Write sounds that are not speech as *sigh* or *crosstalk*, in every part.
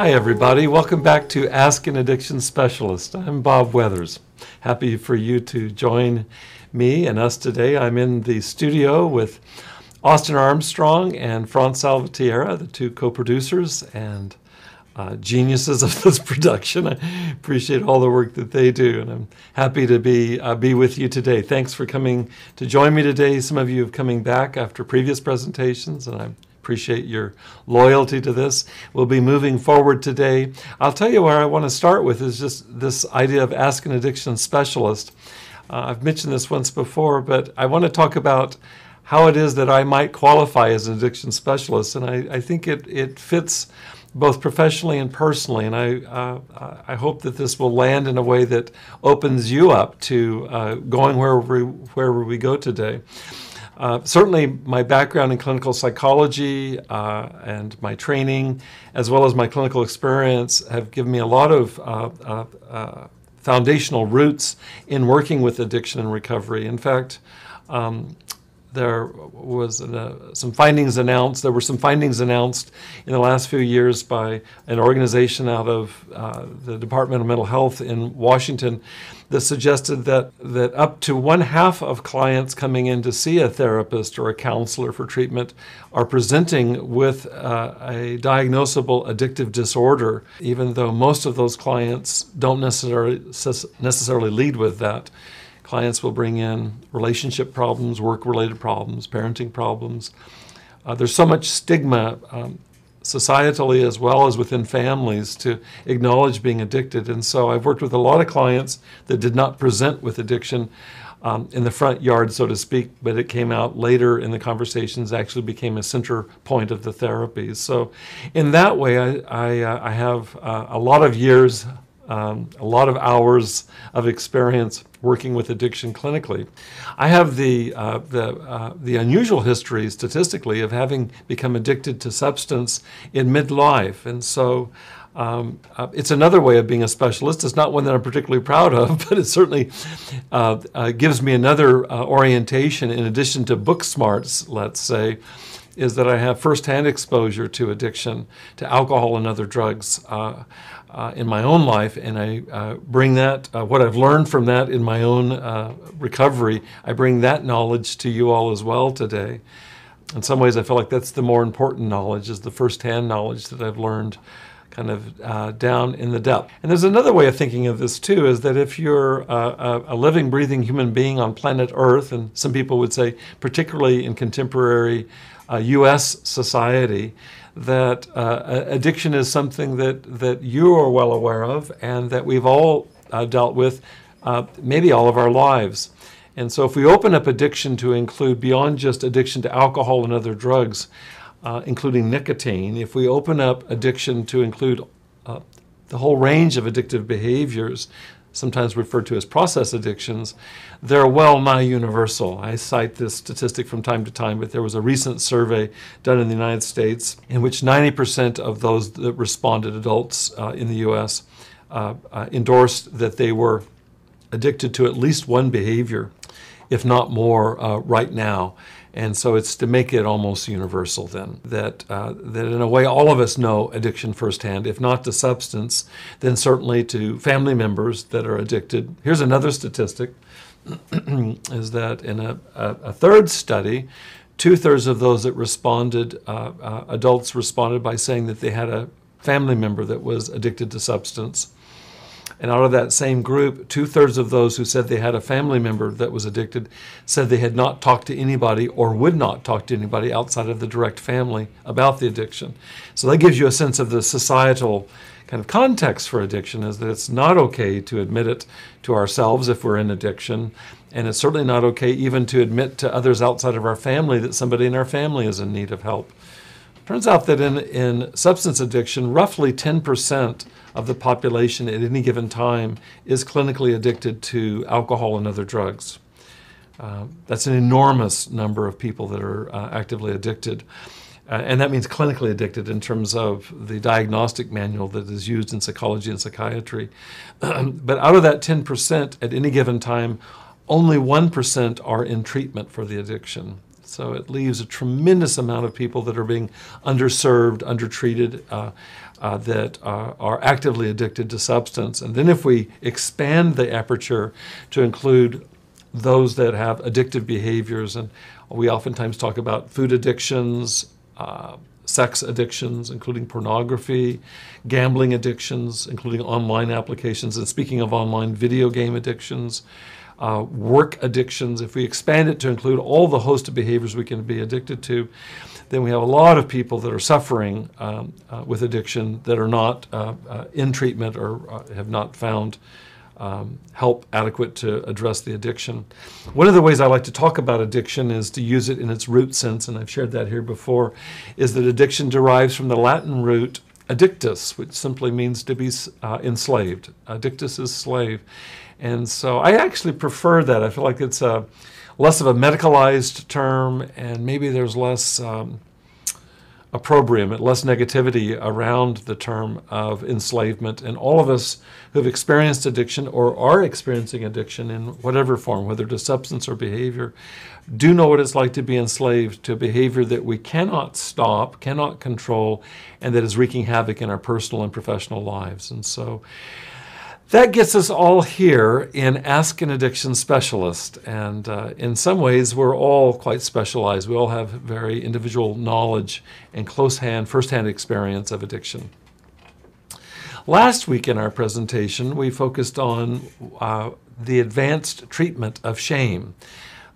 Hi, everybody. Welcome back to Ask an Addiction Specialist. I'm Bob Weathers. Happy for you to join me and us today. I'm in the studio with Austin Armstrong and Franz Salvatierra, the two co producers and uh, geniuses of this *laughs* production. I appreciate all the work that they do, and I'm happy to be uh, be with you today. Thanks for coming to join me today. Some of you have coming back after previous presentations, and I appreciate your loyalty to this. We'll be moving forward today. I'll tell you where I want to start with is just this idea of ask an addiction specialist. Uh, I've mentioned this once before, but I want to talk about how it is that I might qualify as an addiction specialist, and I, I think it it fits both professionally and personally. And I, uh, I hope that this will land in a way that opens you up to uh, going wherever we, wherever we go today. Uh, certainly, my background in clinical psychology uh, and my training, as well as my clinical experience, have given me a lot of uh, uh, uh foundational roots in working with addiction and recovery. In fact, um, there was uh, some findings announced. There were some findings announced in the last few years by an organization out of uh, the Department of Mental Health in Washington that suggested that, that up to one half of clients coming in to see a therapist or a counselor for treatment are presenting with uh, a diagnosable addictive disorder, even though most of those clients don't necessarily, necessarily lead with that. Clients will bring in relationship problems, work related problems, parenting problems. Uh, there's so much stigma um, societally as well as within families to acknowledge being addicted. And so I've worked with a lot of clients that did not present with addiction um, in the front yard, so to speak, but it came out later in the conversations, actually became a center point of the therapies. So, in that way, I, I, uh, I have uh, a lot of years um, a lot of hours of experience working with addiction clinically. I have the, uh, the, uh, the unusual history statistically of having become addicted to substance in midlife. And so um, uh, it's another way of being a specialist. It's not one that I'm particularly proud of, *laughs* but it certainly uh, uh, gives me another uh, orientation in addition to book smarts, let's say is that I have firsthand exposure to addiction, to alcohol and other drugs uh, uh, in my own life, and I uh, bring that, uh, what I've learned from that in my own uh, recovery, I bring that knowledge to you all as well today. In some ways, I feel like that's the more important knowledge, is the firsthand knowledge that I've learned kind of uh, down in the depth. And there's another way of thinking of this too is that if you're a, a, living, breathing human being on planet Earth, and some people would say, particularly in contemporary U.S. society, that uh, addiction is something that, that you are well aware of and that we've all uh, dealt with uh, maybe all of our lives. And so, if we open up addiction to include beyond just addiction to alcohol and other drugs, uh, including nicotine, if we open up addiction to include uh, the whole range of addictive behaviors, sometimes referred to as process addictions, they're well nigh universal. I cite this statistic from time to time, but there was a recent survey done in the United States in which 90% of those that responded, adults uh, in the US, uh, uh, endorsed that they were addicted to at least one behavior, if not more, uh, right now. And so it's to make it almost universal then, that, uh, that in a way all of us know addiction firsthand, if not to substance, then certainly to family members that are addicted. Here's another statistic is that in a, a, a third study, two thirds of those that responded, uh, uh, adults responded by saying that they had a family member that was addicted to substance. And out of that same group, two thirds of those who said they had a family member that was addicted said they had not talked to anybody or would not talk to anybody outside of the direct family about the addiction. So that gives you a sense of the societal kind of context for addiction is that it's not okay to admit it to ourselves if we're in addiction. And it's certainly not okay even to admit to others outside of our family that somebody in our family is in need of help. Turns out that in, in substance addiction, roughly 10% of the population at any given time is clinically addicted to alcohol and other drugs. Uh, that's an enormous number of people that are uh, actively addicted. Uh, and that means clinically addicted in terms of the diagnostic manual that is used in psychology and psychiatry. *clears throat* but out of that 10%, at any given time, only 1% are in treatment for the addiction. So it leaves a tremendous amount of people that are being underserved, undertreated, uh, uh, that uh, are actively addicted to substance. And then if we expand the aperture to include those that have addictive behaviors, and we oftentimes talk about food addictions, uh, sex addictions, including pornography, gambling addictions, including online applications, and speaking of online, video game addictions, uh, work addictions. If we expand it to include all the host of behaviors we can be addicted to, then we have a lot of people that are suffering um, uh, with addiction that are not uh, uh in treatment or uh, have not found um, help adequate to address the addiction. One of the ways I like to talk about addiction is to use it in its root sense, and I've shared that here before, is that addiction derives from the Latin root addictus, which simply means to be uh, enslaved. Addictus is slave. And so I actually prefer that. I feel like it's a less of a medicalized term, and maybe there's less um, opprobrium, less negativity around the term of enslavement. And all of us who've experienced addiction or are experiencing addiction in whatever form, whether to substance or behavior, do know what it's like to be enslaved to a behavior that we cannot stop, cannot control, and that is wreaking havoc in our personal and professional lives. And so that gets us all here in Ask an Addiction Specialist. And uh, in some ways, we're all quite specialized. We all have very individual knowledge and close hand, first hand experience of addiction. Last week in our presentation, we focused on uh, the advanced treatment of shame.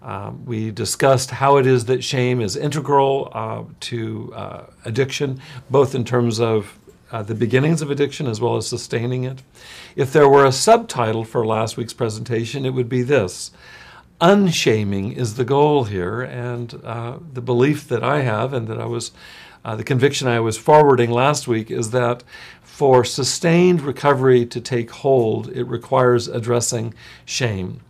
Um, we discussed how it is that shame is integral uh, to uh, addiction, both in terms of uh, the beginnings of addiction as well as sustaining it. If there were a subtitle for last week's presentation, it would be this Unshaming is the goal here, and uh, the belief that I have and that I was, uh, the conviction I was forwarding last week is that for sustained recovery to take hold, it requires addressing shame.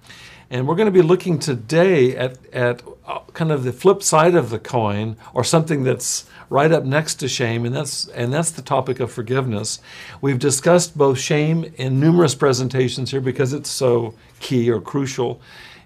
And we're going to be looking today at, at uh, kind of the flip side of the coin, or something that's right up next to shame, and that's and that's the topic of forgiveness. We've discussed both shame in numerous presentations here because it's so key or crucial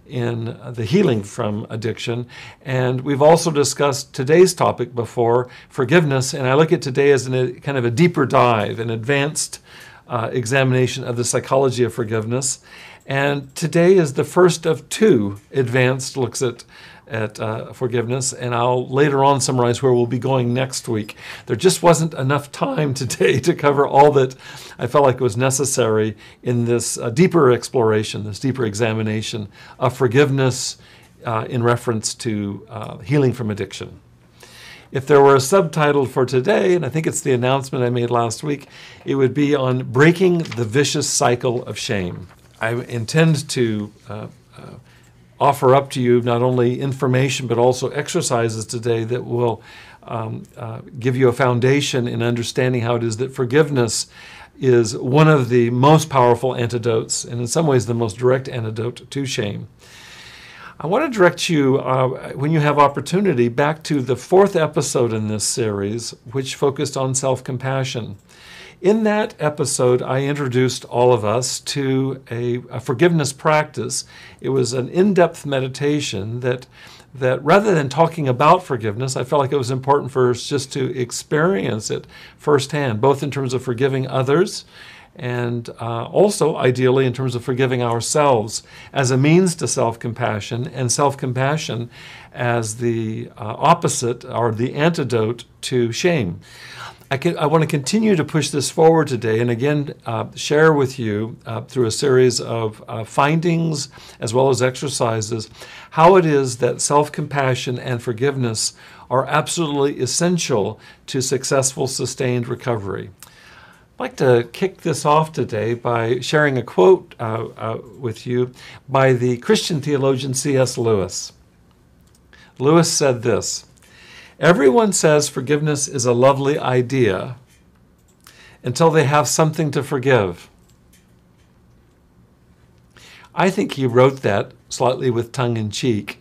in the healing from addiction. And we've also discussed today's topic before, forgiveness, and I look at today as a kind of a deeper dive, an advanced uh, examination of the psychology of forgiveness. And today is the first of two advanced looks at at uh, forgiveness, and I'll later on summarize where we'll be going next week. There just wasn't enough time today to cover all that I felt like was necessary in this uh, deeper exploration, this deeper examination of forgiveness uh, in reference to uh, healing from addiction. If there were a subtitle for today, and I think it's the announcement I made last week, it would be on breaking the vicious cycle of shame. I intend to uh, uh, offer up to you not only information but also exercises today that will um, uh, give you a foundation in understanding how it is that forgiveness is one of the most powerful antidotes, and in some ways the most direct antidote to shame. I want to direct you, uh, when you have opportunity, back to the fourth episode in this series, which focused on self compassion. In that episode, I introduced all of us to a, a forgiveness practice. It was an in depth meditation that, that rather than talking about forgiveness, I felt like it was important for us just to experience it firsthand, both in terms of forgiving others and uh, also, ideally, in terms of forgiving ourselves as a means to self compassion, and self compassion as the uh, opposite or the antidote to shame. I, can, I want to continue to push this forward today and again uh, share with you uh, through a series of uh, findings as well as exercises how it is that self compassion and forgiveness are absolutely essential to successful, sustained recovery. I'd like to kick this off today by sharing a quote uh, uh, with you by the Christian theologian C.S. Lewis. Lewis said this Everyone says forgiveness is a lovely idea until they have something to forgive. I think he wrote that slightly with tongue in cheek.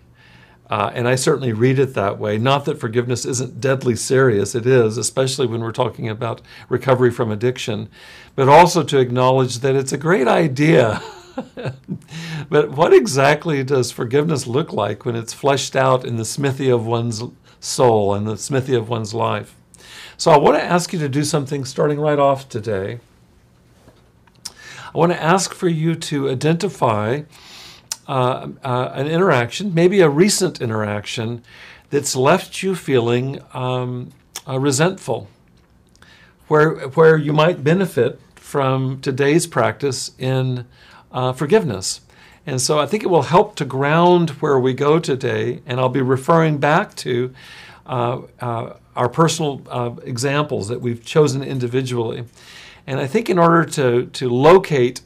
Uh, and I certainly read it that way. Not that forgiveness isn't deadly serious, it is, especially when we're talking about recovery from addiction, but also to acknowledge that it's a great idea *laughs* but what exactly does forgiveness look like when it's fleshed out in the smithy of one's soul and the smithy of one's life? So I want to ask you to do something starting right off today. I want to ask for you to identify uh, uh, an interaction, maybe a recent interaction, that's left you feeling um, uh, resentful, where, where you might benefit from today's practice in uh, forgiveness. And so I think it will help to ground where we go today, and I'll be referring back to uh, our personal examples that we've chosen individually. And I think in order to, to locate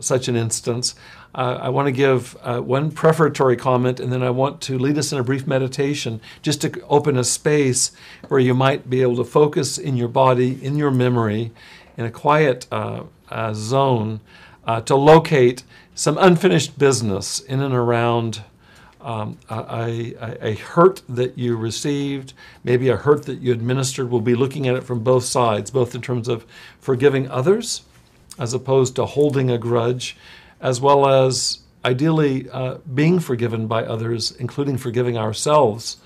such an instance, uh, I want to give uh, one prefatory comment and then I want to lead us in a brief meditation just to open a space where you might be able to focus in your body, in your memory, in a quiet uh, uh, zone uh, to locate some unfinished business in and around um, a, a, a, hurt that you received, maybe a hurt that you administered. We'll be looking at it from both sides, both in terms of forgiving others as opposed to holding a grudge, as well as ideally uh, being forgiven by others, including forgiving ourselves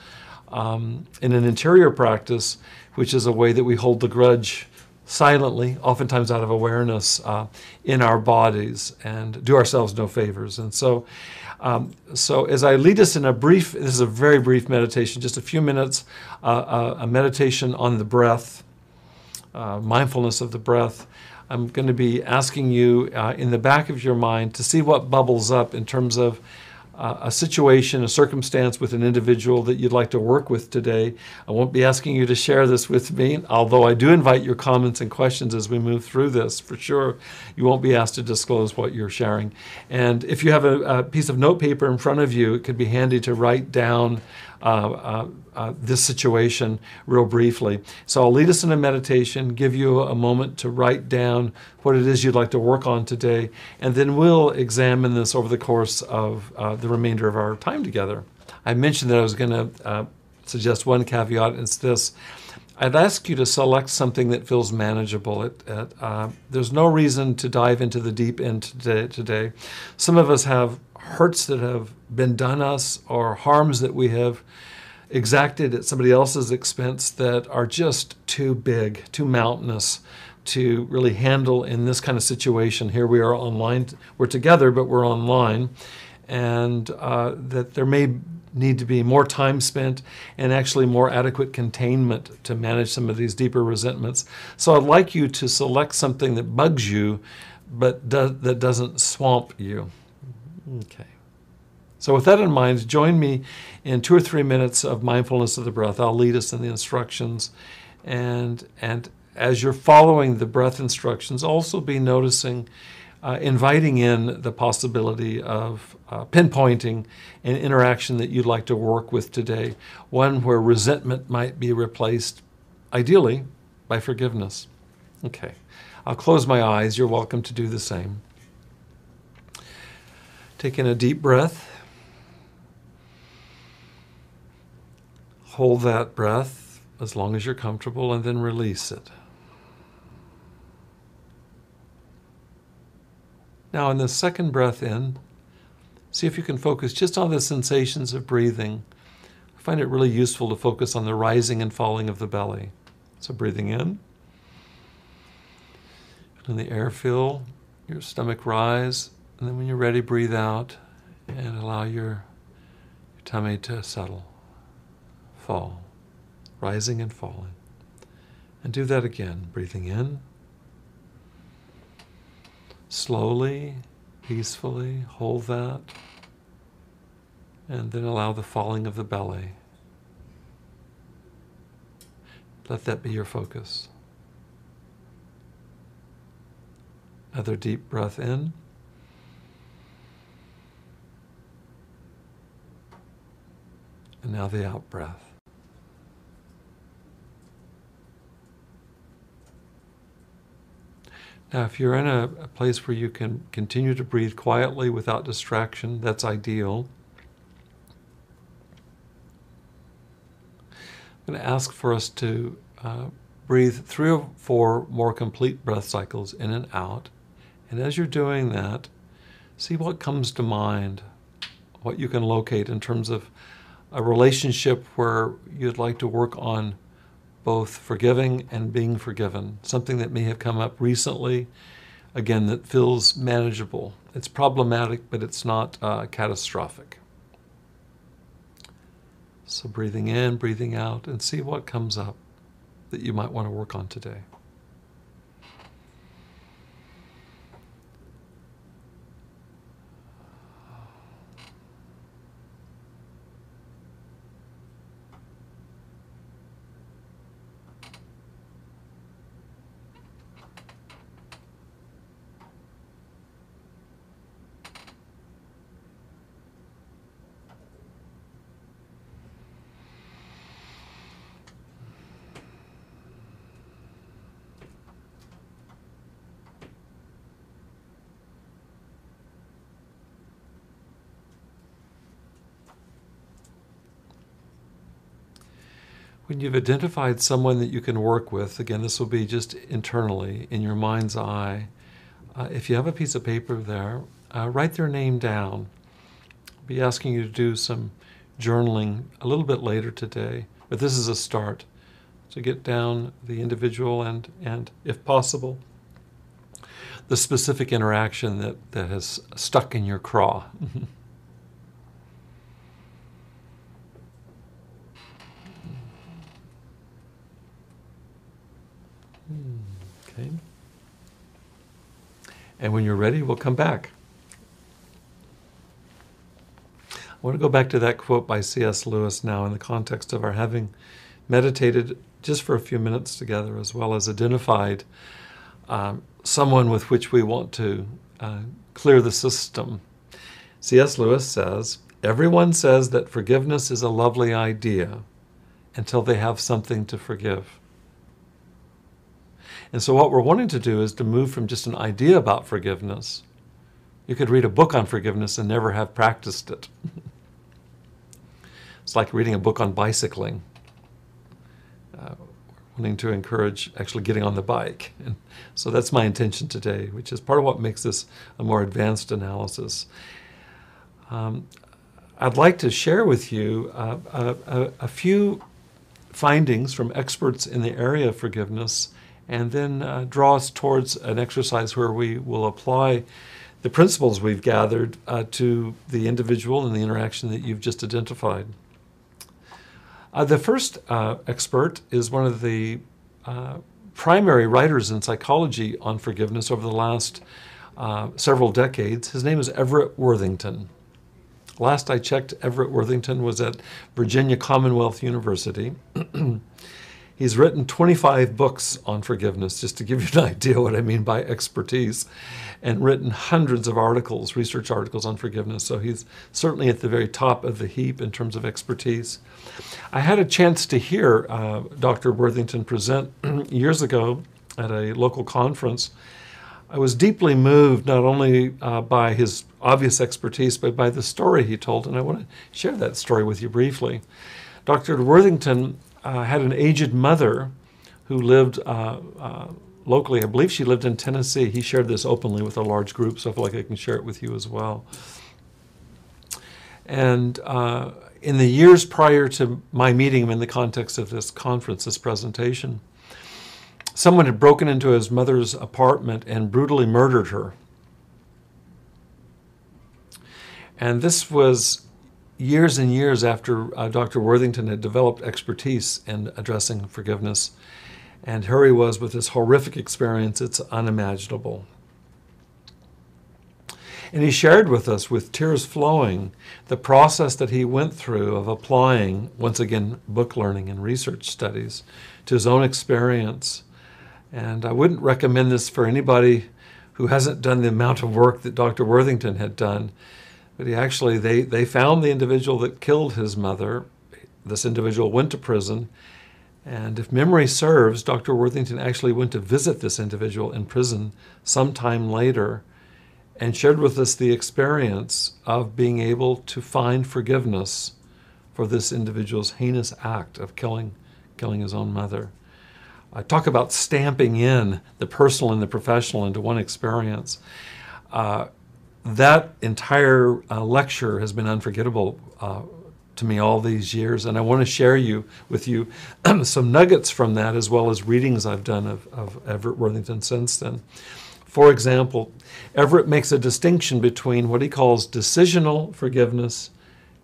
um, in an interior practice, which is a way that we hold the grudge silently, oftentimes out of awareness, uh, in our bodies and do ourselves no favors. And so, um, so as I lead us in a brief, this is a very brief meditation, just a few minutes, uh, uh, a meditation on the breath, uh, mindfulness of the breath. I'm going to be asking you uh, in the back of your mind to see what bubbles up in terms of uh, a situation, a circumstance with an individual that you'd like to work with today. I won't be asking you to share this with me, although I do invite your comments and questions as we move through this for sure. You won't be asked to disclose what you're sharing. And if you have a, a piece of notepaper in front of you, it could be handy to write down uh, uh, uh, this situation real briefly. So I'll lead us in a meditation, give you a moment to write down what it is you'd like to work on today, and then we'll examine this over the course of uh, the remainder of our time together. I mentioned that I was going to uh, suggest one caveat, and it's this. I'd ask you to select something that feels manageable. It, it, uh, there's no reason to dive into the deep end today, today. Some of us have hurts that have been done us or harms that we have exacted at somebody else's expense that are just too big, too mountainous to really handle in this kind of situation. Here we are online, we're together, but we're online, and uh, that there may need to be more time spent and actually more adequate containment to manage some of these deeper resentments. So I'd like you to select something that bugs you, but do- that doesn't swamp you. Okay. So, with that in mind, join me in two or three minutes of mindfulness of the breath. I'll lead us in the instructions. And, and as you're following the breath instructions, also be noticing, uh, inviting in the possibility of uh, pinpointing an interaction that you'd like to work with today, one where resentment might be replaced, ideally, by forgiveness. Okay. I'll close my eyes. You're welcome to do the same. Taking a deep breath. Hold that breath as long as you're comfortable and then release it. Now, in the second breath in, see if you can focus just on the sensations of breathing. I find it really useful to focus on the rising and falling of the belly. So, breathing in, and the air fill your stomach rise, and then when you're ready, breathe out and allow your, your tummy to settle, fall, rising and falling. And do that again, breathing in. Slowly, peacefully, hold that. And then allow the falling of the belly. Let that be your focus. Another deep breath in. And now the out breath. Now, if you're in a, a, place where you can continue to breathe quietly without distraction, that's ideal. I'm going to ask for us to uh, breathe three or four more complete breath cycles in and out. And as you're doing that, see what comes to mind, what you can locate in terms of a relationship where you'd like to work on both forgiving and being forgiven, something that may have come up recently, again, that feels manageable. It's problematic, but it's not uh, catastrophic. So, breathing in, breathing out, and see what comes up that you might want to work on today. When you've identified someone that you can work with, again, this will be just internally in your mind's eye. Uh, if you have a piece of paper there, uh, write their name down. I'll be asking you to do some journaling a little bit later today, but this is a start to get down the individual and, and if possible, the specific interaction that, that has stuck in your craw. *laughs* Okay. And when you're ready, we'll come back. I want to go back to that quote by C.S. Lewis now in the context of our having meditated just for a few minutes together, as well as identified um, someone with which we want to uh, clear the system. C.S. Lewis says, Everyone says that forgiveness is a lovely idea until they have something to forgive. And so, what we're wanting to do is to move from just an idea about forgiveness. You could read a book on forgiveness and never have practiced it. *laughs* it's like reading a book on bicycling. Uh, wanting to encourage actually getting on the bike. *laughs* And so that's my intention today, which is part of what makes this a more advanced analysis. Um, I'd like to share with you uh, a, a, few findings from experts in the area of forgiveness and then uh, draw us towards an exercise where we will apply the principles we've gathered uh, to the individual and the interaction that you've just identified. Uh, the first uh, expert is one of the uh, primary writers in psychology on forgiveness over the last uh, several decades. His name is Everett Worthington. Last I checked, Everett Worthington was at Virginia Commonwealth University. *clears throat* He's written 25 books on forgiveness, just to give you an *laughs* idea what I mean by expertise, and written hundreds of articles, research articles on forgiveness. So he's certainly at the very top of the heap in terms of expertise. I had a chance to hear uh, Dr. Worthington present *clears throat* years ago at a local conference. I was deeply moved not only uh, by his obvious expertise, but by the story he told, and I want to share that story with you briefly. Dr. Worthington uh, had an aged mother who lived uh, uh, locally. I believe she lived in Tennessee. He shared this openly with a large group, so I feel like I can share it with you as well. And uh, in the years prior to my meeting him in the context of this conference, this presentation, someone had broken into his mother's apartment and brutally murdered her. And this was years and years after uh, Dr. Worthington had developed expertise in addressing forgiveness. And here he was with this horrific experience, it's unimaginable. And he shared with us, with tears flowing, the process that he went through of applying, once again, book learning and research studies to his own experience. And I wouldn't recommend this for anybody who hasn't done the amount of work that Dr. Worthington had done but he actually, they, they found the individual that killed his mother. This individual went to prison. And if memory serves, Dr. Worthington actually went to visit this individual in prison sometime later and shared with us the experience of being able to find forgiveness for this individual's heinous act of killing, killing his own mother. I talk about stamping in the personal and the professional into one experience. Uh, that entire uh, lecture has been unforgettable uh, to me all these years, and I want to share you with you *clears throat* some nuggets from that, as well as readings I've done of, of Everett Worthington since then. For example, Everett makes a distinction between what he calls decisional forgiveness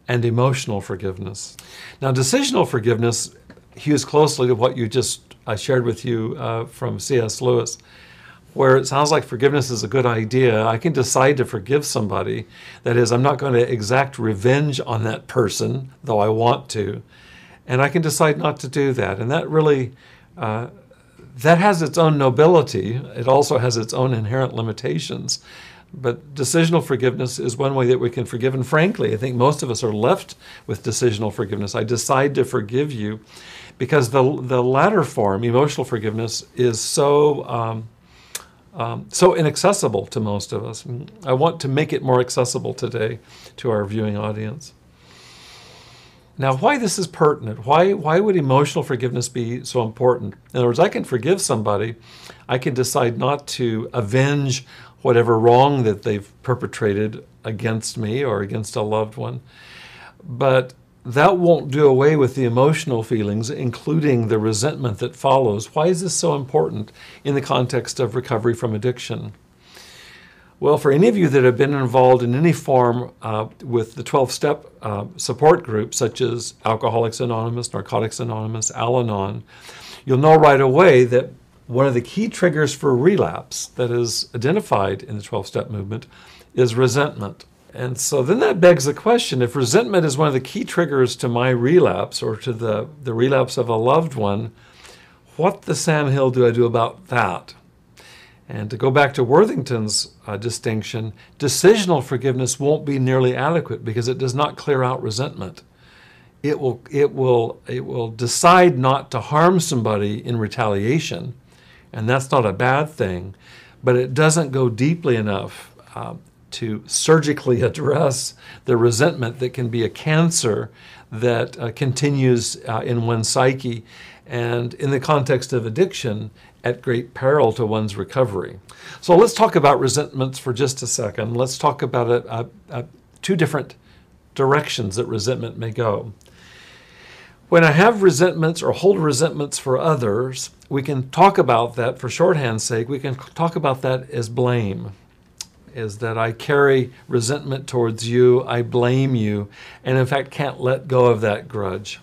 and emotional forgiveness. Now, decisional forgiveness hews closely to what you just I shared with you uh, from C.S. Lewis where it sounds like forgiveness is a good idea, I can decide to forgive somebody. That is, I'm not going to exact revenge on that person, though I want to. And I can decide not to do that. And that really, uh, that has its own nobility. It also has its own inherent limitations. But decisional forgiveness is one way that we can forgive. And frankly, I think most of us are left with decisional forgiveness. I decide to forgive you because the, the latter form, emotional forgiveness, is so. Um, um, so inaccessible to most of us. I want to make it more accessible today to our viewing audience. Now, why this is pertinent? Why, why would emotional forgiveness be so important? In other words, I can forgive somebody, I can decide not to avenge whatever wrong that they've perpetrated against me or against a loved one. But that won't do away with the emotional feelings, including the resentment that follows. Why is this so important in the context of recovery from addiction? Well, for any of you that have been involved in any form uh, with the 12 step uh, support groups, such as Alcoholics Anonymous, Narcotics Anonymous, Al Anon, you'll know right away that one of the key triggers for relapse that is identified in the 12 step movement is resentment. And so then that begs the question if resentment is one of the key triggers to my relapse or to the, the relapse of a loved one, what the Sam Hill do I do about that? And to go back to Worthington's uh, distinction, decisional forgiveness won't be nearly adequate because it does not clear out resentment. It will, it will, it will decide not to harm somebody in retaliation, and that's not a bad thing, but it doesn't go deeply enough uh, to surgically *laughs* address the resentment that can be a cancer that uh, continues uh, in one's psyche and in the context of addiction at great peril to one's recovery. So let's talk about resentments for just a second. Let's talk about it, two different directions that resentment may go. When I have resentments or hold resentments for others, we can talk about that for shorthand's sake. We can talk about that as blame is that I carry resentment towards you, I blame you, and in fact can't let go of that grudge.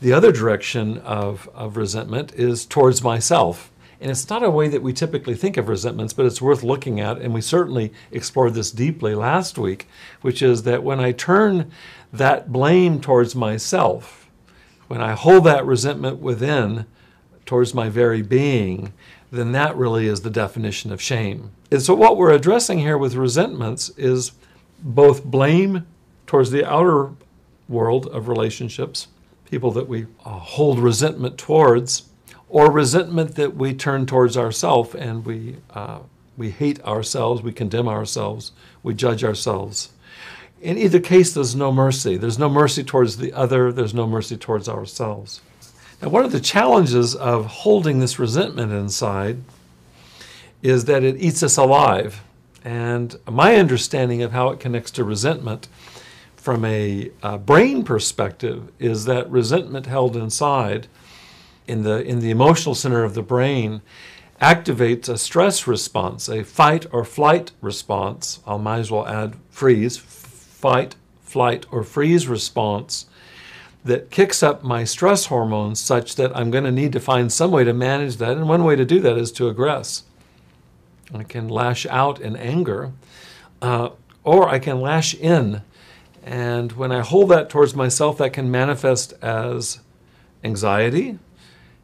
The other direction of, of resentment is towards myself. And it's not a way that we typically think of resentments, but it's worth looking at. And we certainly explored this deeply last week, which is that when I turn that blame towards myself, when I hold that resentment within towards my very being, then that really is the definition of shame. And so, what we're addressing here with resentments is both blame towards the outer world of relationships, people that we uh, hold resentment towards, or resentment that we turn towards ourselves and we, uh, we hate ourselves, we condemn ourselves, we judge ourselves. In either case, there's no mercy. There's no mercy towards the other, there's no mercy towards ourselves. Now, one of the challenges of holding this resentment inside is that it eats us alive. And my understanding of how it connects to resentment from a, a brain perspective is that resentment held inside in the, in the emotional center of the brain activates a stress response, a fight or flight response. I might as well add freeze, fight, flight, or freeze response that kicks up my stress hormones such that I'm going to need to find some way to manage that. And one way to do that is to aggress. I can lash out in anger, uh, or I can lash in. And when I hold that towards myself, that can manifest as anxiety,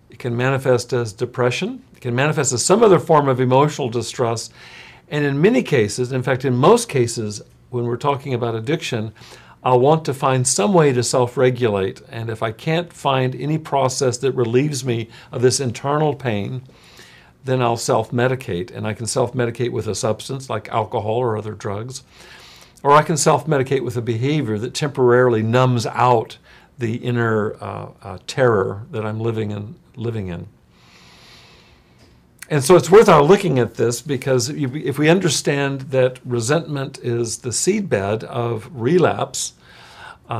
it can manifest as depression, it can manifest as some other form of emotional distress. And in many cases, in fact, in most cases, when we're talking about addiction, I'll want to find some way to self regulate. And if I can't find any process that relieves me of this internal pain, then I'll self medicate. And I can self medicate with a substance like alcohol or other drugs. Or I can self medicate with a behavior that temporarily numbs out the inner uh, uh, terror that I'm living in. Living in. And so it's worth our looking at this because if we understand that resentment is the seedbed of relapse, uh,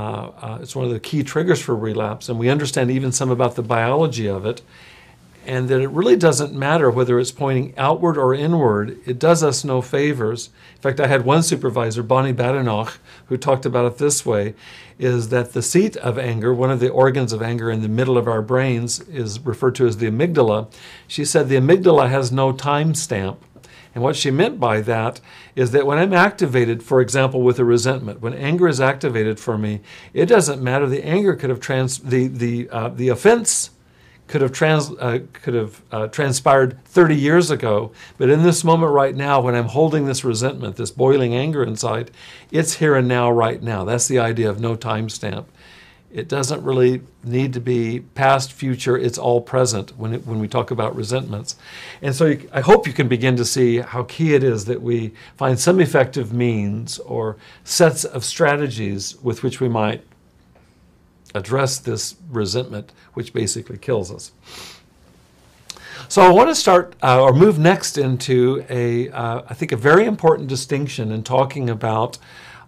uh, it's one of the key triggers for relapse, and we understand even some about the biology of it, and that it really doesn't matter whether it's pointing outward or inward, it does us no favors. In fact, I had one supervisor, Bonnie Badenoch, who talked about it this way is that the seat of anger, one of the organs of anger in the middle of our brains, is referred to as the amygdala. She said the amygdala has no time stamp. And what she meant by that is that when I'm activated, for example, with a resentment, when anger is activated for me, it doesn't matter. The anger could have trans the the uh, the offense could have trans uh, could have uh, transpired 30 years ago, but in this moment right now, when I'm holding this resentment, this boiling anger inside, it's here and now, right now. That's the idea of no timestamp. It doesn't really need to be past, future, it's all present when, it, when we talk about resentments. And so you, I hope you can begin to see how key it is that we find some effective means or sets of strategies with which we might address this resentment, which basically kills us. So I want to start uh, or move next into a, uh, I think, a very important distinction in talking about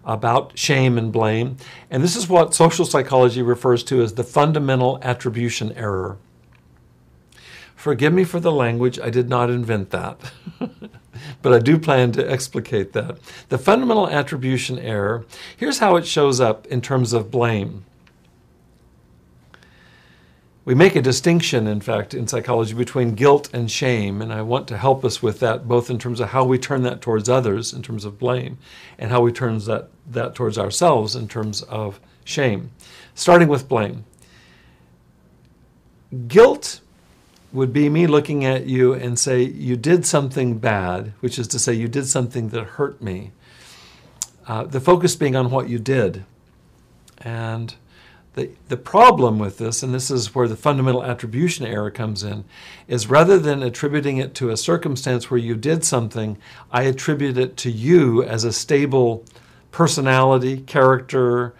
about shame and blame. And this is what social psychology refers to as the fundamental attribution error. Forgive me for the language, I did not invent that. *laughs* but I do plan to explicate that. The fundamental attribution error, here's how it shows up in terms of blame. We make a distinction, in fact, in psychology between guilt and shame, and I want to help us with that both in terms of how we turn that towards others in terms of blame and how we turn that, that towards ourselves in terms of shame. Starting with blame. Guilt would be me looking at you and say, You did something bad, which is to say, you did something that hurt me. Uh, the focus being on what you did. And the, the problem with this, and this is where the fundamental attribution error comes in, is rather than attributing it to a circumstance where you did something, I attribute it to you as a stable personality, character,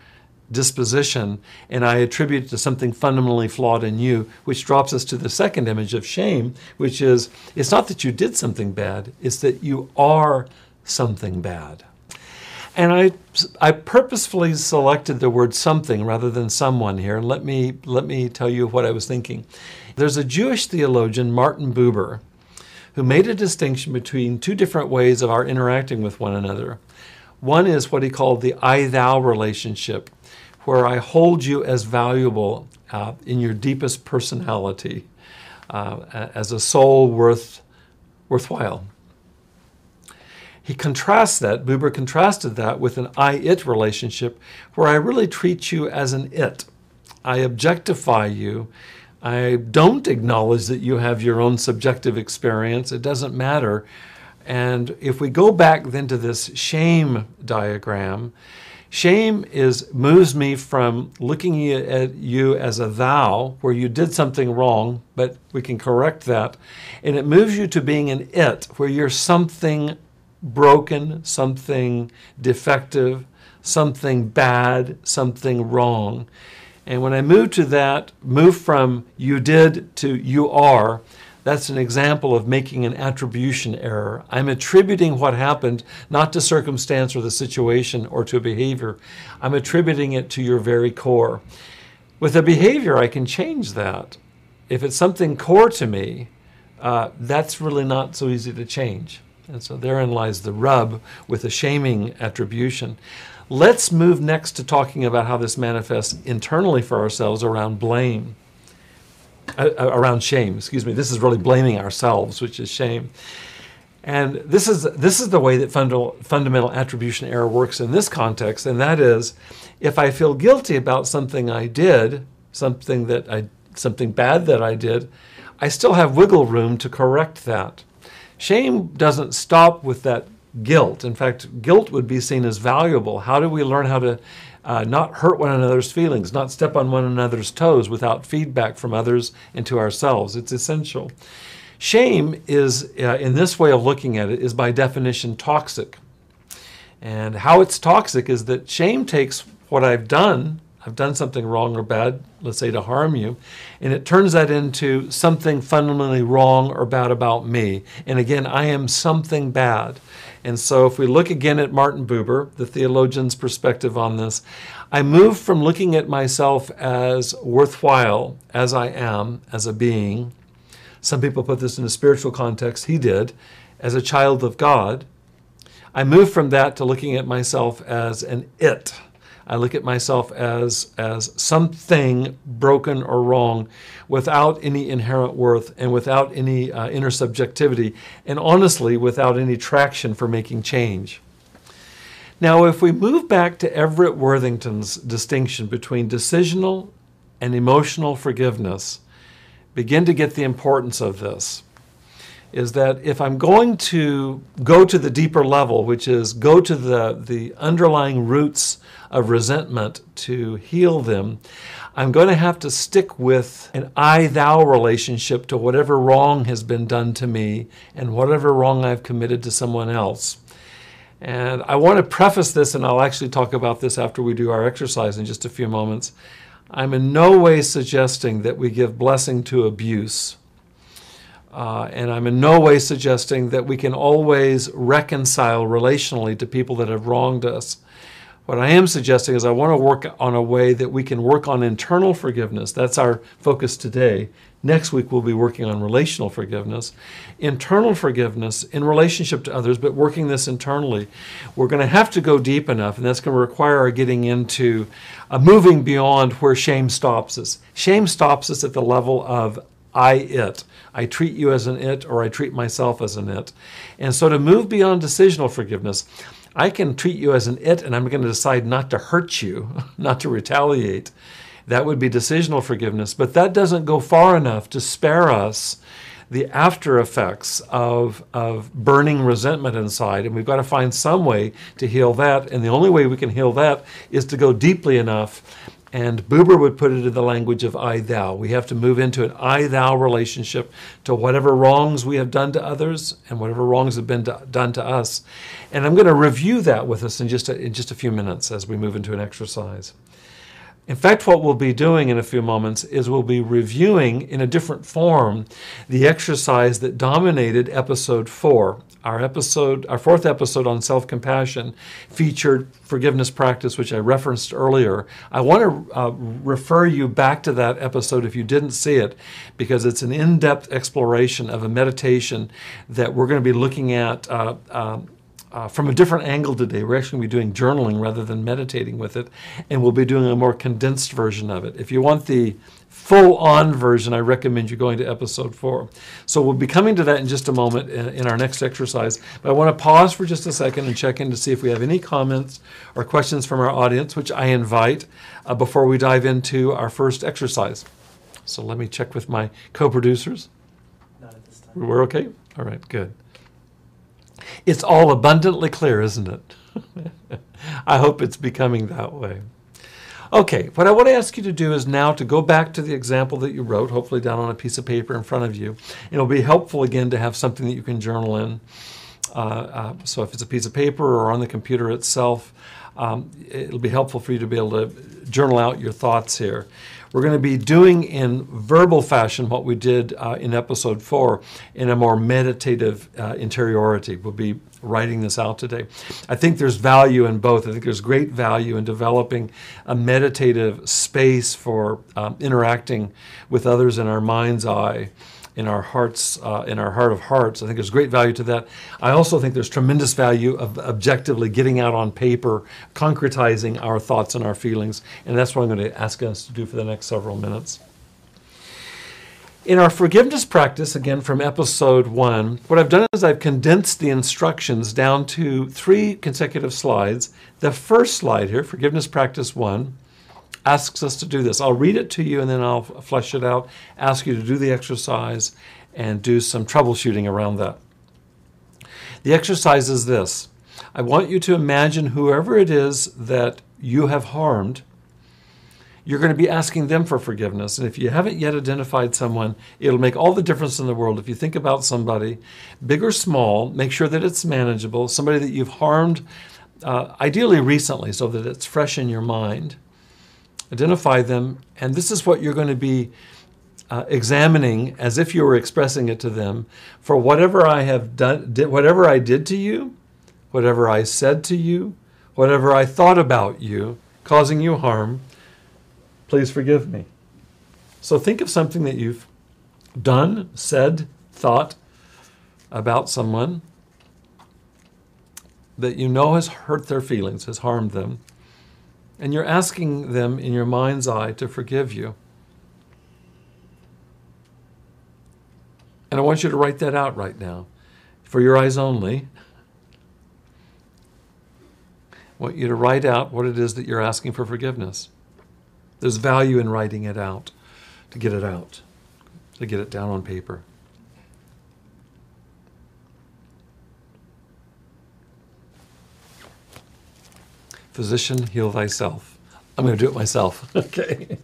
disposition, and I attribute it to something fundamentally flawed in you, which drops us to the second image of shame, which is it's not that you did something bad, it's that you are something bad. And I, I purposefully selected the word something rather than someone here. And let me, let me tell you what I was thinking. There's a Jewish theologian, Martin Buber, who made a distinction between two different ways of our interacting with one another. One is what he called the I thou relationship, where I hold you as valuable uh, in your deepest personality, uh, as a soul worth, worthwhile. He contrasts that, Buber contrasted that with an I it relationship where I really treat you as an it. I objectify you. I don't acknowledge that you have your own subjective experience. It doesn't matter. And if we go back then to this shame diagram, shame is moves me from looking at you as a thou, where you did something wrong, but we can correct that, and it moves you to being an it, where you're something broken, something defective, something bad, something wrong. And when I move to that, move from you did to you are, that's an example of making an attribution error. I'm attributing what happened not to circumstance or the situation or to a behavior. I'm attributing it to your very core. With a behavior, I can change that. If it's something core to me, uh, that's really not so easy to change. And so therein lies the rub with the shaming attribution. Let's move next to talking about how this manifests internally for ourselves around blame, uh, uh, around shame. Excuse me. This is really blaming ourselves, which is shame. And this is this is the way that fundamental, fundamental attribution error works in this context, and that is, if I feel guilty about something I did, something that I something bad that I did, I still have wiggle room to correct that. Shame doesn't stop with that guilt. In fact, guilt would be seen as valuable. How do we learn how to uh, not hurt one another's feelings, not step on one another's toes without feedback from others and to ourselves? It's essential. Shame is, uh, in this way of looking at it, is by definition toxic. And how it's toxic is that shame takes what I've done I've done something wrong or bad, let's say to harm you, and it turns that into something fundamentally wrong or bad about me. And again, I am something bad. And so if we look again at Martin Buber, the theologian's perspective on this, I move from looking at myself as worthwhile as I am, as a being. Some people put this in a spiritual context. He did, as a child of God. I move from that to looking at myself as an it I look at myself as, as something broken or wrong without any inherent worth and without any uh, inner subjectivity, and honestly, without any traction for making change. Now, if we move back to Everett Worthington's distinction between decisional and emotional forgiveness, begin to get the importance of this is that if I'm going to go to the deeper level, which is go to the, the underlying roots of resentment to heal them, I'm going to have to stick with an I thou relationship to whatever wrong has been done to me and whatever wrong I've committed to someone else. And I want to preface this, and I'll actually talk about this after we do our exercise in just a few moments. I'm in no way suggesting that we give blessing to abuse uh, and I'm in no way suggesting that we can always reconcile relationally to people that have wronged us. What I am suggesting is I want to work on a way that we can work on internal forgiveness. That's our focus today. Next week, we'll be working on relational forgiveness, internal forgiveness in relationship to others, but working this internally. We're going to have to go deep enough, and that's going to require our getting into uh, moving beyond where shame stops us. Shame stops us at the level of I it. I treat you as an it or I treat myself as an it. And so to move beyond decisional forgiveness, I can treat you as an it and I'm going to decide not to hurt you, *laughs* not to retaliate. That would be decisional forgiveness. But that doesn't go far enough to spare us the after effects of, of burning resentment inside. And we've got to find some way to heal that. And the only way we can heal that is to go deeply enough and Buber would put it in the language of I thou. We have to move into an I thou relationship to whatever wrongs we have done to others and whatever wrongs have been done to us. And I'm going to review that with us in just a, in just a few minutes as we move into an exercise. In fact, what we'll be doing in a few moments is we'll be reviewing in a different form the exercise that dominated episode four. Our episode, our fourth episode on self-compassion featured forgiveness practice, which I referenced earlier. I want to uh, refer you back to that episode if you didn't see it, because it's an in-depth exploration of a meditation that we're going to be looking at uh, uh, uh, from a different angle today. We're actually going to be doing journaling rather than meditating with it, and we'll be doing a more condensed version of it. If you want the full on version, I recommend you going to episode four. So we'll be coming to that in just a moment in, in, our next exercise. But I want to pause for just a second and check in to see if we have any comments or questions from our audience, which I invite uh, before we dive into our first exercise. So let me check with my co producers. Not at this time. We're okay? All right, good. It's all abundantly clear, isn't it? *laughs* I hope it's becoming that way. Okay, what I want to ask you to do is now to go back to the example that you wrote, hopefully down on a piece of paper in front of you. It'll be helpful again to have something that you can journal in. Uh, uh, so if it's a piece of paper or on the computer itself, um, it'll be helpful for you to be able to journal out your thoughts here. We're going to be doing in verbal fashion what we did uh, in episode four in a more meditative uh, interiority. We'll be writing this out today. I think there's value in both. I think there's great value in developing a meditative space for um, interacting with others in our mind's eye in our hearts, uh, in our heart of hearts. I think there's great value to that. I also think there's tremendous value of objectively getting out on paper, concretizing our thoughts and our feelings, and that's what I'm going to ask us to do for the next several minutes. In our forgiveness practice, again from episode one, what I've done is I've condensed the instructions down to three consecutive slides. The first slide here, forgiveness practice one, asks us to do this. I'll read it to you and then I'll flesh it out, ask you to do the exercise and do some troubleshooting around that. The exercise is this I want you to imagine whoever it is that you have harmed. You're going to be asking them for forgiveness. And if you haven't yet identified someone, it'll make all the difference in the world. If you think about somebody, big or small, make sure that it's manageable, somebody that you've harmed, uh, ideally recently, so that it's fresh in your mind Identify them, and this is what you're going to be uh, examining as if you were expressing it to them for whatever I have done, did, whatever I did to you, whatever I said to you, whatever I thought about you, causing you harm, please forgive me. So think of something that you've done, said, thought about someone that you know has hurt their feelings, has harmed them, and you're asking them in your mind's eye to forgive you. And I want you to write that out right now for your eyes only. I want you to write out what it is that you're asking for forgiveness. There's value in writing it out, to get it out, to get it down on paper. Physician, heal thyself. I'm going to do it myself. *laughs* okay.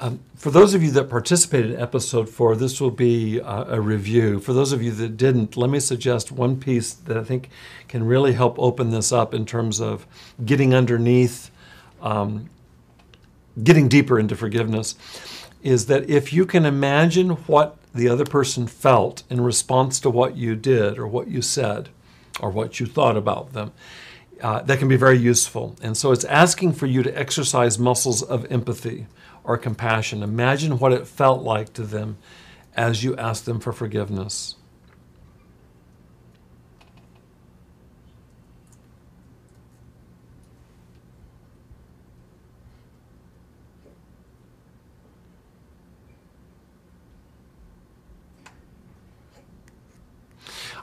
Um, for those of you that participated in episode four, this will be uh, a review. For those of you that didn't, let me suggest one piece that I think can really help open this up in terms of getting underneath, um, getting deeper into forgiveness. Is that if you can imagine what the other person felt in response to what you did or what you said or what you thought about them, uh, that can be very useful. And so it's asking for you to exercise muscles of empathy or compassion. Imagine what it felt like to them as you asked them for forgiveness.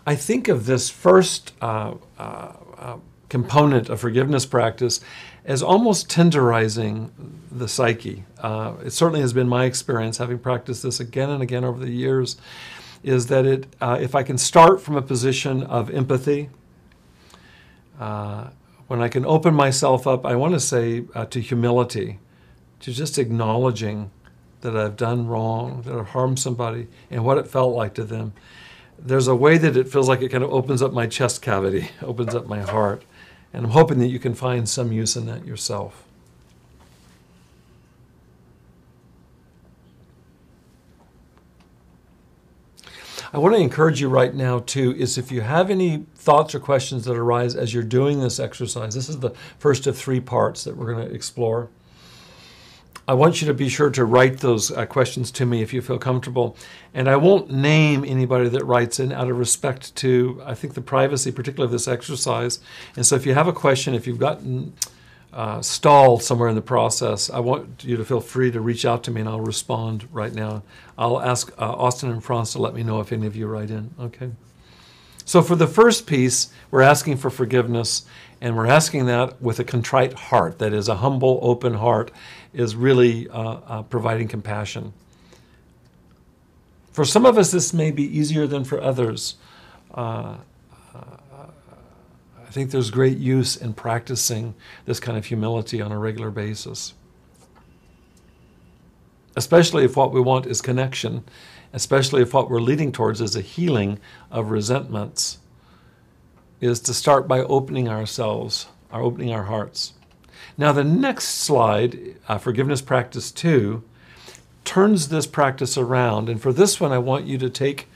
I think of this first uh, uh, uh, component of forgiveness practice as almost tenderizing the psyche. Uh, it certainly has been my experience, having practiced this again and again over the years, is that it, uh, if I can start from a position of empathy, uh, when I can open myself up, I want to say uh, to humility, to just acknowledging that I've done wrong, that I've harmed somebody, and what it felt like to them. There's a way that it feels like it kind of opens up my chest cavity, *laughs* opens up my heart. And I'm hoping that you can find some use in that yourself. I want to encourage you right now, too, is if you have any thoughts or questions that arise as you're doing this exercise, this is the first of three parts that we're going to explore. I want you to be sure to write those uh, questions to me if you feel comfortable. And I won't name anybody that writes in out of respect to, I think, the privacy, particularly of this exercise. And so if you have a question, if you've gotten uh, stalled somewhere in the process, I want you to feel free to reach out to me and I'll respond right now. I'll ask uh, Austin and Franz to let me know if any of you write in. Okay. So for the first piece, we're asking for forgiveness, and we're asking that with a contrite heart, that is, a humble, open heart is really uh, uh, providing compassion. For some of us, this may be easier than for others. Uh, uh, I think there's great use in practicing this kind of humility on a regular basis. Especially if what we want is connection, especially if what we're leading towards is a healing of resentments, is to start by opening ourselves, or opening our hearts. Now, the next slide, uh, Forgiveness Practice 2, turns this practice around. And for this one, I want you to take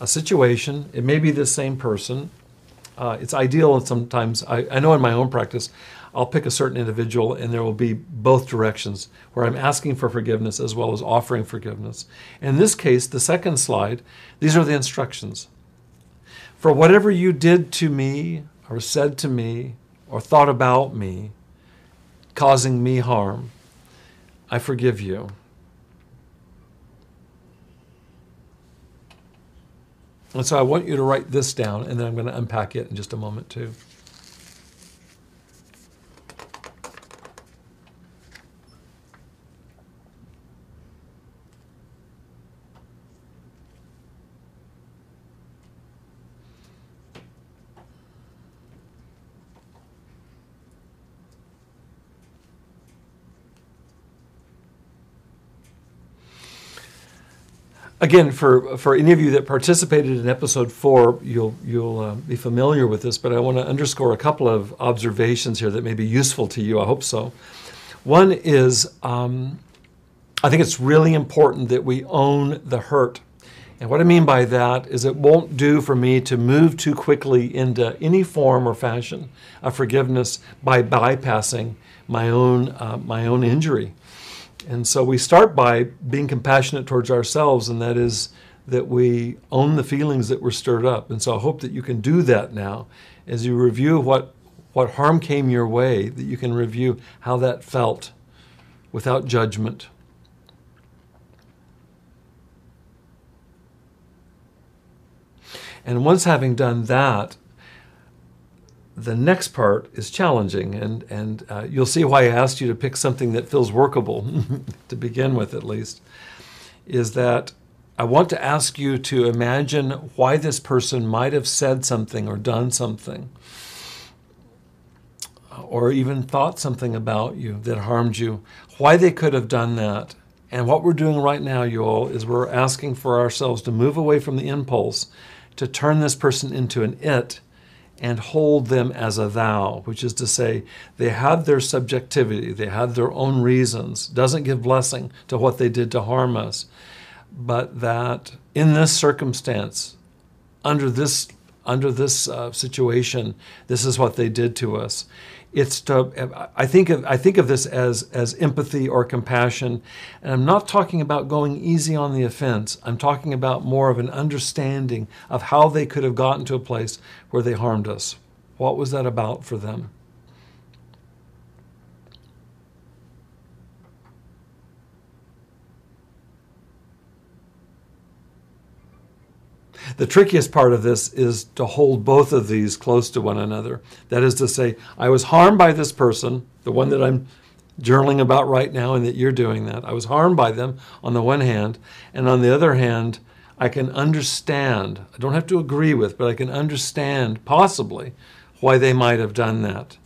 a situation, it may be the same person. Uh, it's ideal and sometimes, I, I know in my own practice, I'll pick a certain individual and there will be both directions where I'm asking for forgiveness as well as offering forgiveness. In this case, the second slide, these are the instructions. For whatever you did to me or said to me or thought about me, causing me harm, I forgive you. And so I want you to write this down, and then I'm going to unpack it in just a moment, too. Again, for, for any of you that participated in episode four, you'll, you'll uh, be familiar with this, but I want to underscore a couple of observations here that may be useful to you. I hope so. One is um, I think it's really important that we own the hurt. And what I mean by that is it won't do for me to move too quickly into any form or fashion of forgiveness by bypassing my own, uh, my own injury. And so we start by being compassionate towards ourselves, and that is that we own the feelings that were stirred up. And so I hope that you can do that now as you review what, what harm came your way, that you can review how that felt without judgment. And once having done that, the next part is challenging, and, and uh, you'll see why I asked you to pick something that feels workable *laughs* to begin with, at least. Is that I want to ask you to imagine why this person might have said something or done something, or even thought something about you that harmed you, why they could have done that. And what we're doing right now, you all, is we're asking for ourselves to move away from the impulse to turn this person into an it and hold them as a thou, which is to say, they had their subjectivity, they had their own reasons, doesn't give blessing to what they did to harm us, but that in this circumstance, under this under this uh, situation, this is what they did to us it's to I think of I think of this as as empathy or compassion, and I'm not talking about going easy on the offense. I'm talking about more of an understanding of how they could have gotten to a place where they harmed us. What was that about for them? The trickiest part of this is to hold both of these close to one another. That is to say, I was harmed by this person, the one that I'm journaling about right now, and that you're doing that. I was harmed by them on the one hand, and on the other hand, I can understand, I don't have to agree with, but I can understand possibly why they might have done that.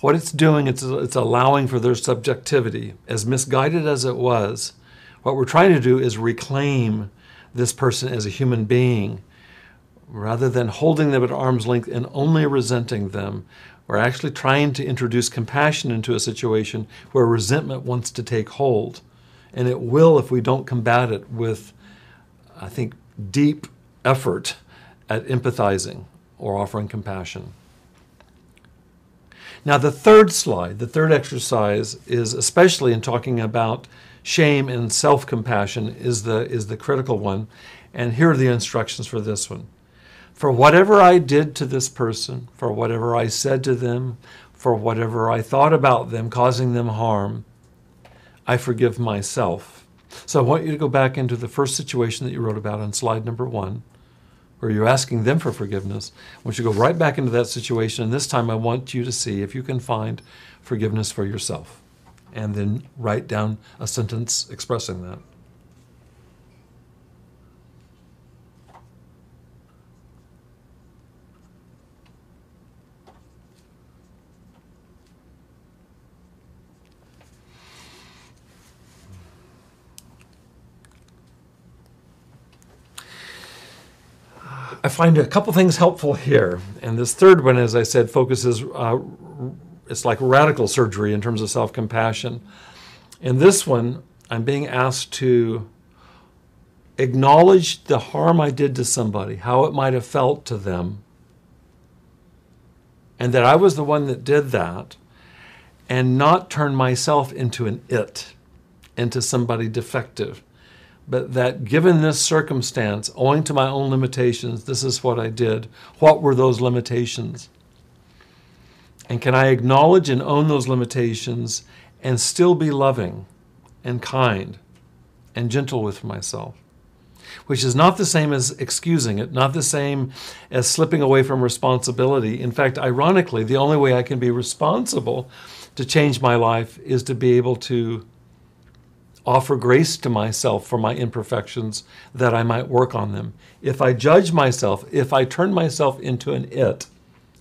What it's doing, it's, it's allowing for their subjectivity, as misguided as it was, what we're trying to do is reclaim this person as a human being. Rather than holding them at arm's length and only resenting them, we're actually trying to introduce compassion into a situation where resentment wants to take hold. And it will if we don't combat it with, I think, deep effort at empathizing or offering compassion. Now, the third slide, the third exercise, is especially in talking about shame and self-compassion is the is the critical one. And here are the instructions for this one. For whatever i did to this person for whatever i said to them for whatever i thought about them causing them harm i forgive myself. So i want you to go back into the first situation that you wrote about on slide number one where you're asking them for forgiveness. I want you to go right back into that situation. And this time i want you to see if you can find forgiveness for yourself and then write down a sentence expressing that. I find a couple things helpful here. And this third one, as I said, focuses uh, it's like radical surgery in terms of self compassion. In this one, I'm being asked to acknowledge the harm I did to somebody, how it might have felt to them, and that I was the one that did that, and not turn myself into an it, into somebody defective. But that given this circumstance, owing to my own limitations, this is what I did. What were those limitations? And can I acknowledge and own those limitations and still be loving and kind and gentle with myself? Which is not the same as excusing it, not the same as slipping away from responsibility. In fact, ironically, the only way I can be responsible to change my life is to be able to offer grace to myself for my imperfections that I might work on them. If I judge myself, if I turn myself into an it,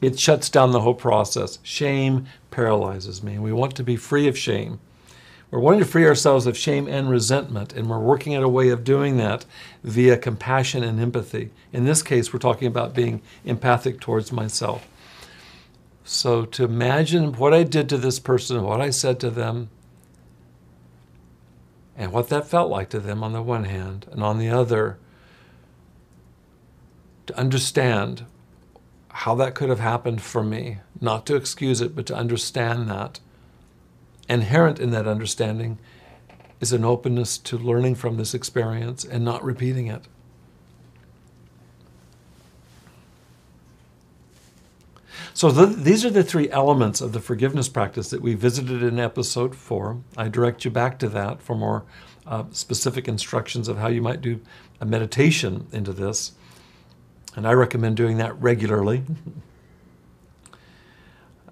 it shuts down the whole process. Shame paralyzes me. We want to be free of shame. We're wanting to free ourselves of shame and resentment, and we're working at a way of doing that via compassion and empathy. In this case, we're talking about being empathic towards myself. So to imagine what I did to this person, what I said to them, and what that felt like to them on the one hand, and on the other, to understand how that could have happened for me, not to excuse it, but to understand that. Inherent in that understanding is an openness to learning from this experience and not repeating it. So, the, these are the three elements of the forgiveness practice that we visited in episode four. I direct you back to that for more uh, specific instructions of how you might do a meditation into this. And I recommend doing that regularly. *laughs*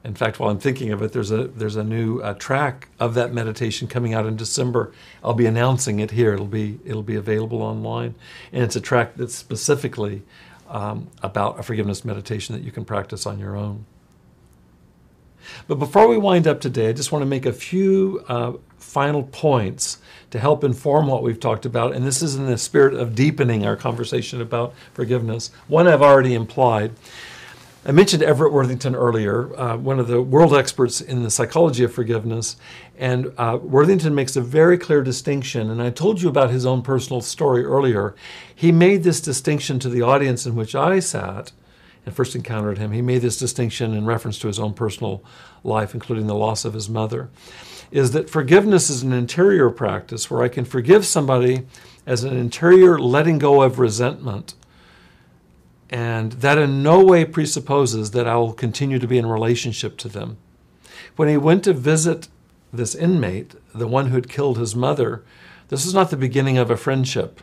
In fact, while I'm thinking of it, there's a there's a new uh, track of that meditation coming out in December. I'll be announcing it here. It'll be it'll be available online, and it's a track that's specifically um, about a forgiveness meditation that you can practice on your own. But before we wind up today, I just want to make a few uh, final points to help inform what we've talked about. And this is in the spirit of deepening our conversation about forgiveness. One I've already implied. I mentioned Everett Worthington earlier, uh, one of the world experts in the psychology of forgiveness. And uh, Worthington makes a very clear distinction. And I told you about his own personal story earlier. He made this distinction to the audience in which I sat and first encountered him. He made this distinction in reference to his own personal life, including the loss of his mother is that forgiveness is an interior practice where I can forgive somebody as an interior letting go of resentment. And that in no way presupposes that I will continue to be in relationship to them. When he went to visit this inmate, the one who had killed his mother, this is not the beginning of a friendship.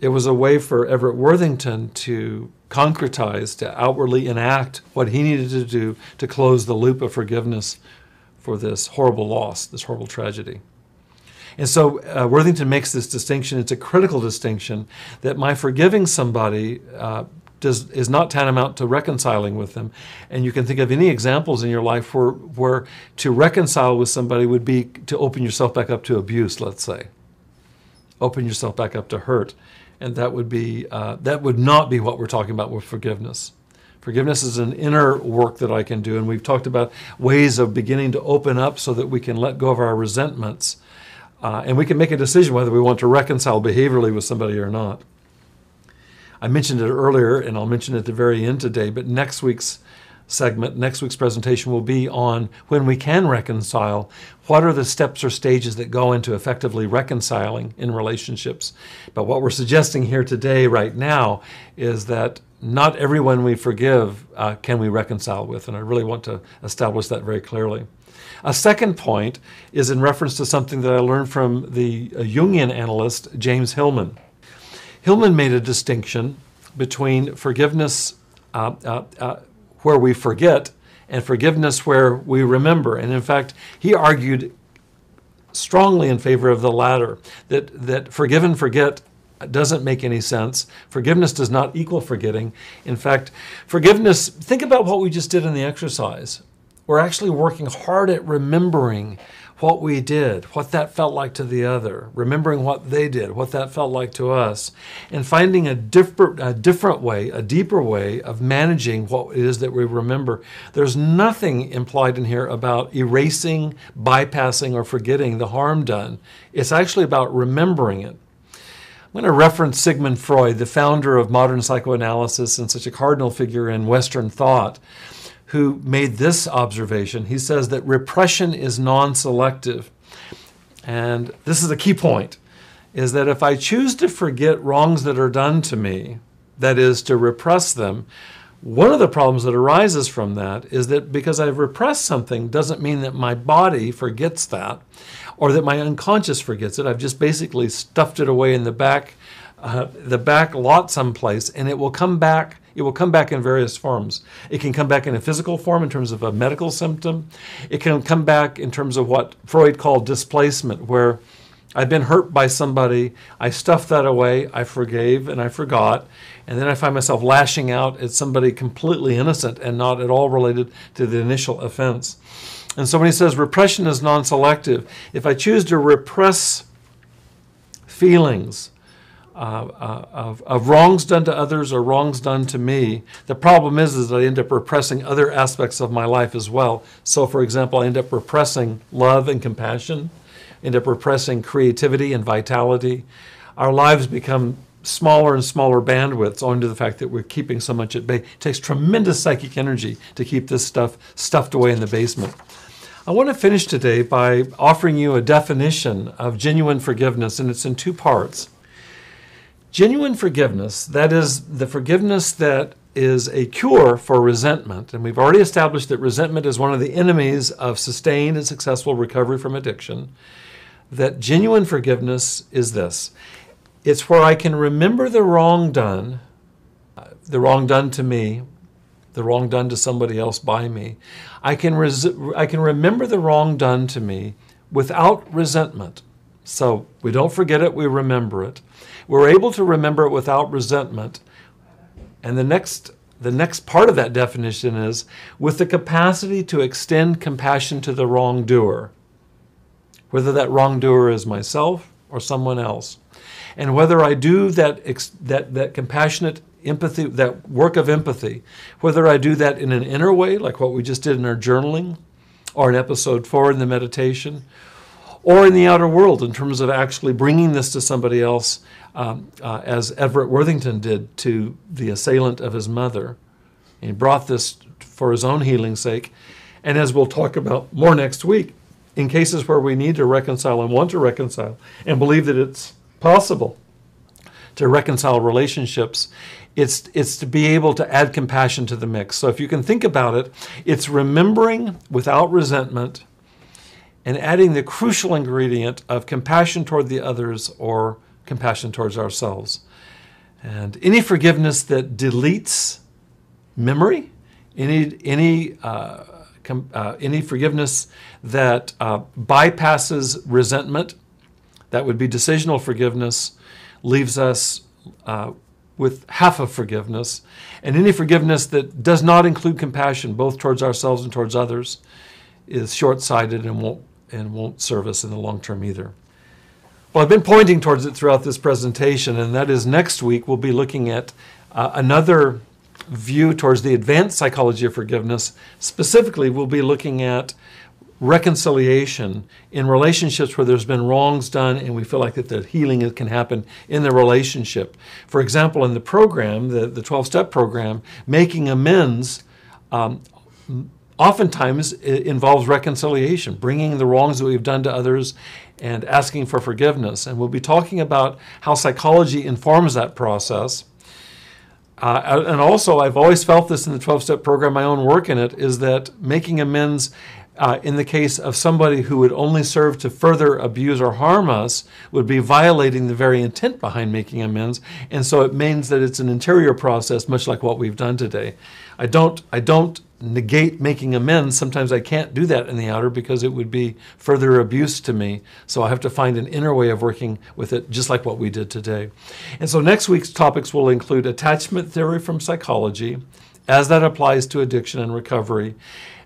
It was a way for Everett Worthington to concretize, to outwardly enact what he needed to do to close the loop of forgiveness for this horrible loss, this horrible tragedy. And so uh, Worthington makes this distinction. It's a critical distinction that my forgiving somebody uh, does, is not tantamount to reconciling with them. And you can think of any examples in your life where, where to reconcile with somebody would be to open yourself back up to abuse, let's say. Open yourself back up to hurt. And that would be uh, that would not be what we're talking about with forgiveness. Forgiveness is an inner work that I can do, and we've talked about ways of beginning to open up so that we can let go of our resentments. Uh, and we can make a decision whether we want to reconcile behaviorally with somebody or not. I mentioned it earlier, and I'll mention it at the very end today, but next week's segment, next week's presentation will be on when we can reconcile. What are the steps or stages that go into effectively reconciling in relationships? But what we're suggesting here today, right now, is that not everyone we forgive uh, can we reconcile with, and I really want to establish that very clearly. A second point is in reference to something that I learned from the uh, Jungian analyst James Hillman. Hillman made a distinction between forgiveness uh, uh, uh, where we forget and forgiveness where we remember. And in fact, he argued strongly in favor of the latter that, that forgive and forget doesn't make any sense. Forgiveness does not equal forgetting. In fact, forgiveness, think about what we just did in the exercise. We're actually working hard at remembering what we did, what that felt like to the other, remembering what they did, what that felt like to us, and finding a different, a different way, a deeper way of managing what it is that we remember. There's nothing implied in here about erasing, bypassing, or forgetting the harm done. It's actually about remembering it. I'm going to reference Sigmund Freud, the founder of modern psychoanalysis and such a cardinal figure in Western thought, who made this observation. He says that repression is non selective. And this is a key point is that if I choose to forget wrongs that are done to me, that is, to repress them, one of the problems that arises from that is that because I've repressed something doesn't mean that my body forgets that or that my unconscious forgets it. I've just basically stuffed it away in the back, uh, the back lot someplace, and it will come back. It will come back in various forms. It can come back in a physical form in terms of a medical symptom. It can come back in terms of what Freud called displacement, where I've been hurt by somebody, I stuffed that away, I forgave and I forgot, and then I find myself lashing out at somebody completely innocent and not at all related to the initial offense. And so when he says repression is non selective, if I choose to repress feelings, uh, uh, of, of, wrongs done to others or wrongs done to me. The problem is, is that I end up repressing other aspects of my life as well. So, for example, I end up repressing love and compassion, end up repressing creativity and vitality. Our lives become smaller and smaller bandwidths owing to the fact that we're keeping so much at bay. It takes tremendous psychic energy to keep this stuff stuffed away in the basement. I want to finish today by offering you a definition of genuine forgiveness, and it's in two parts. Genuine forgiveness, that is, the forgiveness that is a cure for resentment. And we've already established that resentment is one of the enemies of sustained and successful recovery from addiction. That genuine forgiveness is this it's where I can remember the wrong done, uh, the wrong done to me, the wrong done to somebody else by me. I can, res- I can remember the wrong done to me without resentment. So we don't forget it, we remember it. We're able to remember it without resentment. And the next the next part of that definition is with the capacity to extend compassion to the wrongdoer, whether that wrongdoer is myself or someone else. And whether I do that, that, that compassionate empathy, that work of empathy, whether I do that in an inner way, like what we just did in our journaling, or in episode four in the meditation, or in the outer world in terms of actually bringing this to somebody else um, uh, as Everett Worthington did to the assailant of his mother. He brought this for his own healing's sake. And as we'll talk about more next week, in cases where we need to reconcile and want to reconcile and believe that it's possible to reconcile relationships, it's, it's to be able to add compassion to the mix. So if you can think about it, it's remembering without resentment and adding the crucial ingredient of compassion toward the others or compassion towards ourselves. And any forgiveness that deletes memory, any, any, uh, com, uh, any forgiveness that uh, bypasses resentment, that would be decisional forgiveness, leaves us uh, with half of forgiveness. And any forgiveness that does not include compassion, both towards ourselves and towards others, is short sighted and won't, and won't serve us in the long term either. Well, I've been pointing towards it throughout this presentation, and that is next week we'll be looking at uh, another view towards the advanced psychology of forgiveness. Specifically, we'll be looking at reconciliation in relationships where there's been wrongs done and we feel like that the healing can happen in the relationship. For example, in the program, the, the 12 step program, making amends um, oftentimes involves reconciliation, bringing the wrongs that we've done to others and asking for forgiveness. And we'll be talking about how psychology informs that process. Uh, and also, I've always felt this in the 12 step program, my own work in it, is that making amends uh, in the case of somebody who would only serve to further abuse or harm us would be violating the very intent behind making amends. And so it means that it's an interior process, much like what we've done today. I don't, I don't negate making amends. Sometimes I can't do that in the outer because it would be further abuse to me. So I have to find an inner way of working with it, just like what we did today. And so next week's topics will include attachment theory from psychology, as that applies to addiction and recovery,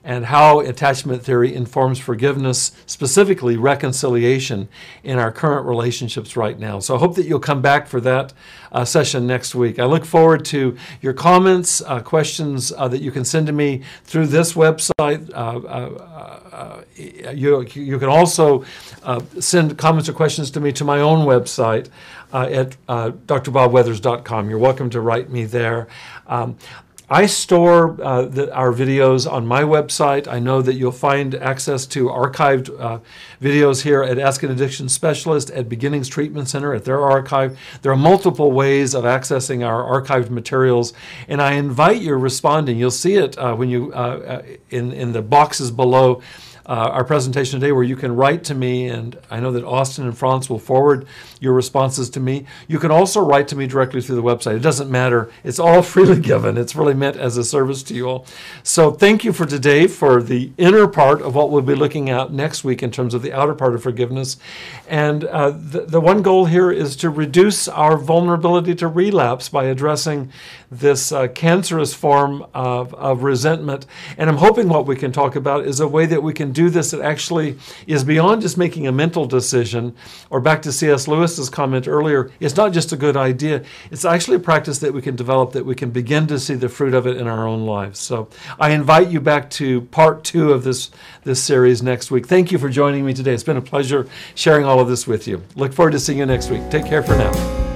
and how attachment theory informs forgiveness, specifically reconciliation in our current relationships right now. So I hope that you'll come back for that uh, session next week. I look forward to your comments, uh, questions uh, that you can send to me through this website. Uh, uh, uh, you, you can also send comments or questions to me to my own website. at drbobweathers.com. You're welcome to write me there. Um, I store uh, the, our videos on my website. I know that you'll find access to archived uh, videos here at Ask an Addiction Specialist, at Beginnings Treatment Center, at their archive. There are multiple ways of accessing our archived materials, and I invite your responding. You'll see it uh, when you uh, uh, in in the boxes below uh, our presentation today where you can write to me, and I know that Austin and Franz will forward your responses to me. You can also write to me directly through the website. It doesn't matter. It's all *laughs* freely given. It's really meant as a service to you all. So thank you for today for the inner part of what we'll be looking at next week in terms of the outer part of forgiveness. And uh, the, the one goal here is to reduce our vulnerability to relapse by addressing this uh, cancerous form of, of resentment. And I'm hoping what we can talk about is a way that we can do this, it actually is beyond just making a mental decision, or back to C.S. Lewis's comment earlier, it's not just a good idea, it's actually a practice that we can develop that we can begin to see the fruit of it in our own lives. So I invite you back to part two of this, this series next week. Thank you for joining me today. It's been a pleasure sharing all of this with you. Look forward to seeing you next week. Take care for now.